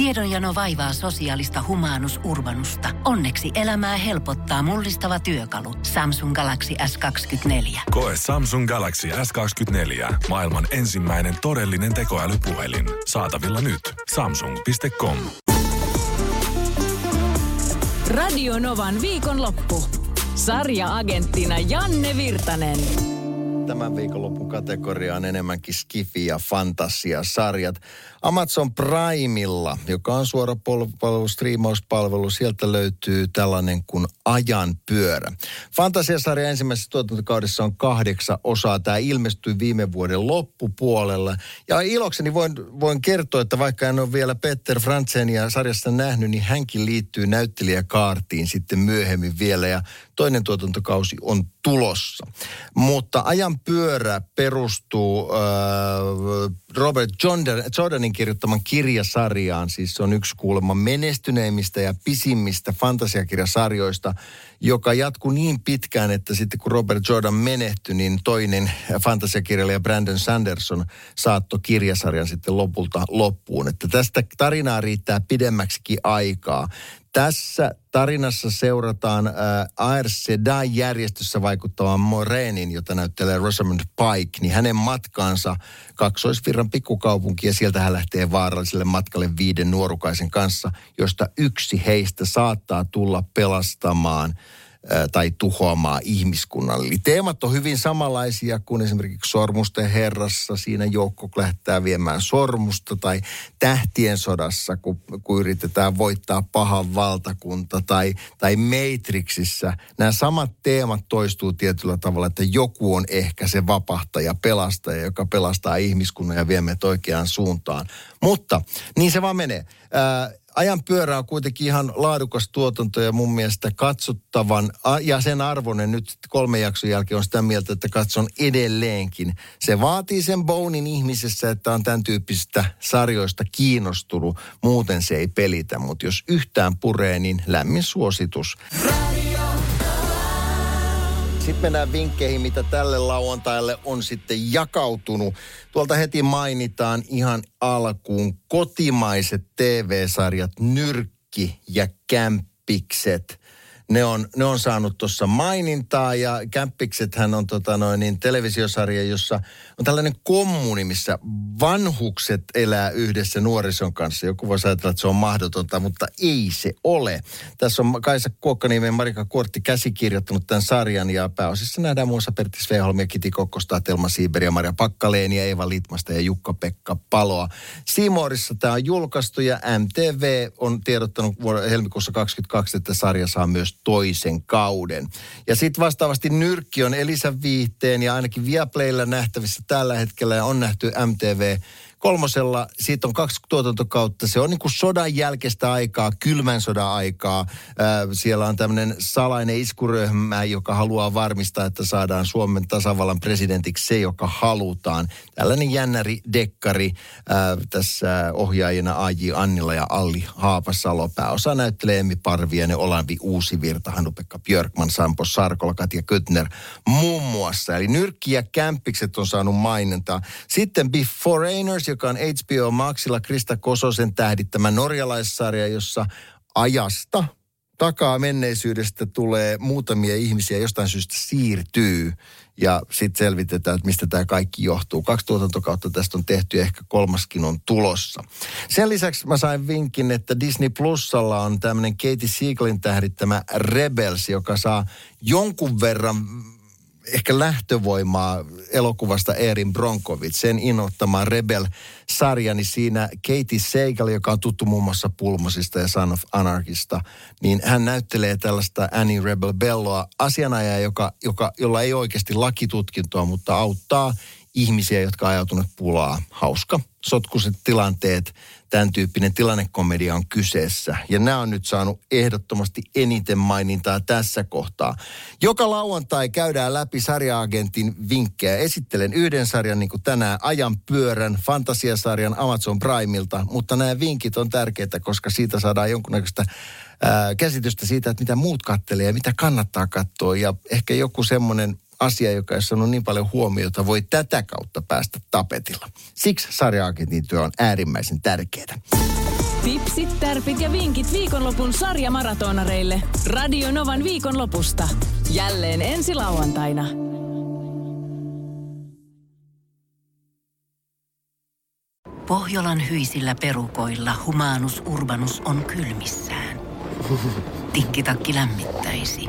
Tiedonjano vaivaa sosiaalista humanus urbanusta. Onneksi elämää helpottaa mullistava työkalu. Samsung Galaxy S24. Koe Samsung Galaxy S24. Maailman ensimmäinen todellinen tekoälypuhelin. Saatavilla nyt. Samsung.com. Radio Novan viikonloppu. Sarja-agenttina Janne Virtanen. Tämän viikonlopun kategoria on enemmänkin skifi ja fantasia-sarjat. Amazon Primella, joka on suora palvelu, striimauspalvelu, sieltä löytyy tällainen kuin Ajan pyörä. Fantasiasarja ensimmäisessä tuotantokaudessa on kahdeksan osaa. Tämä ilmestyi viime vuoden loppupuolella. Ja ilokseni voin, voin kertoa, että vaikka en ole vielä Peter Franzenia sarjassa nähnyt, niin hänkin liittyy näyttelijäkaartiin sitten myöhemmin vielä. Ja toinen tuotantokausi on tulossa. Mutta Ajan pyörä perustuu äh, Robert Jordan, Jordanin kirjoittaman kirjasarjaan. Siis se on yksi kuulemma menestyneimmistä ja pisimmistä fantasiakirjasarjoista, joka jatkuu niin pitkään, että sitten kun Robert Jordan menehtyi, niin toinen fantasiakirjailija Brandon Sanderson saattoi kirjasarjan sitten lopulta loppuun. Että tästä tarinaa riittää pidemmäksikin aikaa. Tässä tarinassa seurataan äh, ARC järjestössä vaikuttavan Morenin, jota näyttelee Rosamund Pike, niin hänen matkaansa kaksoisvirran pikkukaupunki ja sieltä hän lähtee vaaralliselle matkalle viiden nuorukaisen kanssa, josta yksi heistä saattaa tulla pelastamaan – tai tuhoamaan ihmiskunnalle. Eli teemat on hyvin samanlaisia kuin esimerkiksi Sormusten herrassa. Siinä joukko lähtää viemään sormusta tai Tähtien sodassa, kun, kun yritetään voittaa pahan valtakunta tai, tai Matrixissa. Nämä samat teemat toistuu tietyllä tavalla, että joku on ehkä se vapahtaja, pelastaja, joka pelastaa ihmiskunnan ja vie meidät oikeaan suuntaan. Mutta niin se vaan menee. Ää, ajan pyörä on kuitenkin ihan laadukas tuotanto ja mun mielestä katsottavan ja sen arvoinen nyt kolme jakson jälkeen on sitä mieltä, että katson edelleenkin. Se vaatii sen bonin ihmisessä, että on tämän tyyppisistä sarjoista kiinnostunut. Muuten se ei pelitä, mutta jos yhtään puree, niin lämmin suositus. Sitten mennään vinkkeihin, mitä tälle lauantaille on sitten jakautunut. Tuolta heti mainitaan ihan alkuun kotimaiset TV-sarjat Nyrkki ja Kämppikset ne on, ne on saanut tuossa mainintaa ja Kämppiksethän on tota noin, niin televisiosarja, jossa on tällainen kommuni, missä vanhukset elää yhdessä nuorison kanssa. Joku voisi ajatella, että se on mahdotonta, mutta ei se ole. Tässä on Kaisa Kuokkaniemi ja Marika Kuortti käsikirjoittanut tämän sarjan ja pääosissa nähdään muassa Pertti Sveholm ja Kiti Kokkosta, Telma Siiberi ja Maria Pakkaleeni ja Eva Litmasta ja Jukka-Pekka Paloa. Simoorissa tämä on julkaistu ja MTV on tiedottanut helmikuussa 22, että sarja saa myös toisen kauden. Ja sitten vastaavasti Nyrkki on Elisa Viihteen ja ainakin Viaplaylla nähtävissä tällä hetkellä ja on nähty MTV kolmosella, siitä on kaksi tuotantokautta. Se on niin kuin sodan jälkeistä aikaa, kylmän sodan aikaa. siellä on tämmöinen salainen iskuryhmä, joka haluaa varmistaa, että saadaan Suomen tasavallan presidentiksi se, joka halutaan. Tällainen jännäri dekkari tässä ohjaajina A.J. Annila ja Alli Haapasalo. Pääosa näyttelee Emmi Parviainen, Olanvi Uusivirta, Hannu-Pekka Björkman, Sampo Sarkola, Katja Kötner muun muassa. Eli nyrkki ja kämppikset on saanut mainintaa. Sitten Beforeigners, joka on HBO Maxilla Krista Kososen tähdittämä norjalaissarja, jossa ajasta takaa menneisyydestä tulee muutamia ihmisiä jostain syystä siirtyy ja sitten selvitetään, että mistä tämä kaikki johtuu. Kaksi tuotantokautta tästä on tehty ja ehkä kolmaskin on tulossa. Sen lisäksi mä sain vinkin, että Disney Plusalla on tämmöinen Katie Siegelin tähdittämä Rebels, joka saa jonkun verran ehkä lähtövoimaa elokuvasta Erin Bronkovic, sen innoittama Rebel-sarja, niin siinä Katie Segal, joka on tuttu muun muassa Pulmosista ja Son of Anarchista, niin hän näyttelee tällaista Annie Rebel Belloa asianajaa, joka, joka, jolla ei oikeasti lakitutkintoa, mutta auttaa ihmisiä, jotka on ajautuneet pulaa. Hauska, sotkuiset tilanteet, tämän tyyppinen tilannekomedia on kyseessä. Ja nämä on nyt saanut ehdottomasti eniten mainintaa tässä kohtaa. Joka lauantai käydään läpi sarjaagentin vinkkejä. Esittelen yhden sarjan niin kuin tänään, Ajan pyörän, fantasiasarjan Amazon Primeilta. Mutta nämä vinkit on tärkeitä, koska siitä saadaan jonkunnäköistä ää, käsitystä siitä, että mitä muut kattelee ja mitä kannattaa katsoa. Ja ehkä joku semmoinen asia, joka ei saanut niin paljon huomiota, voi tätä kautta päästä tapetilla. Siksi sarjaagentin työ on äärimmäisen tärkeää. Tipsit, tärpit ja vinkit viikonlopun sarjamaratonareille. Radio Novan viikonlopusta. Jälleen ensi lauantaina. Pohjolan hyisillä perukoilla humanus urbanus on kylmissään. Tikkitakki lämmittäisi.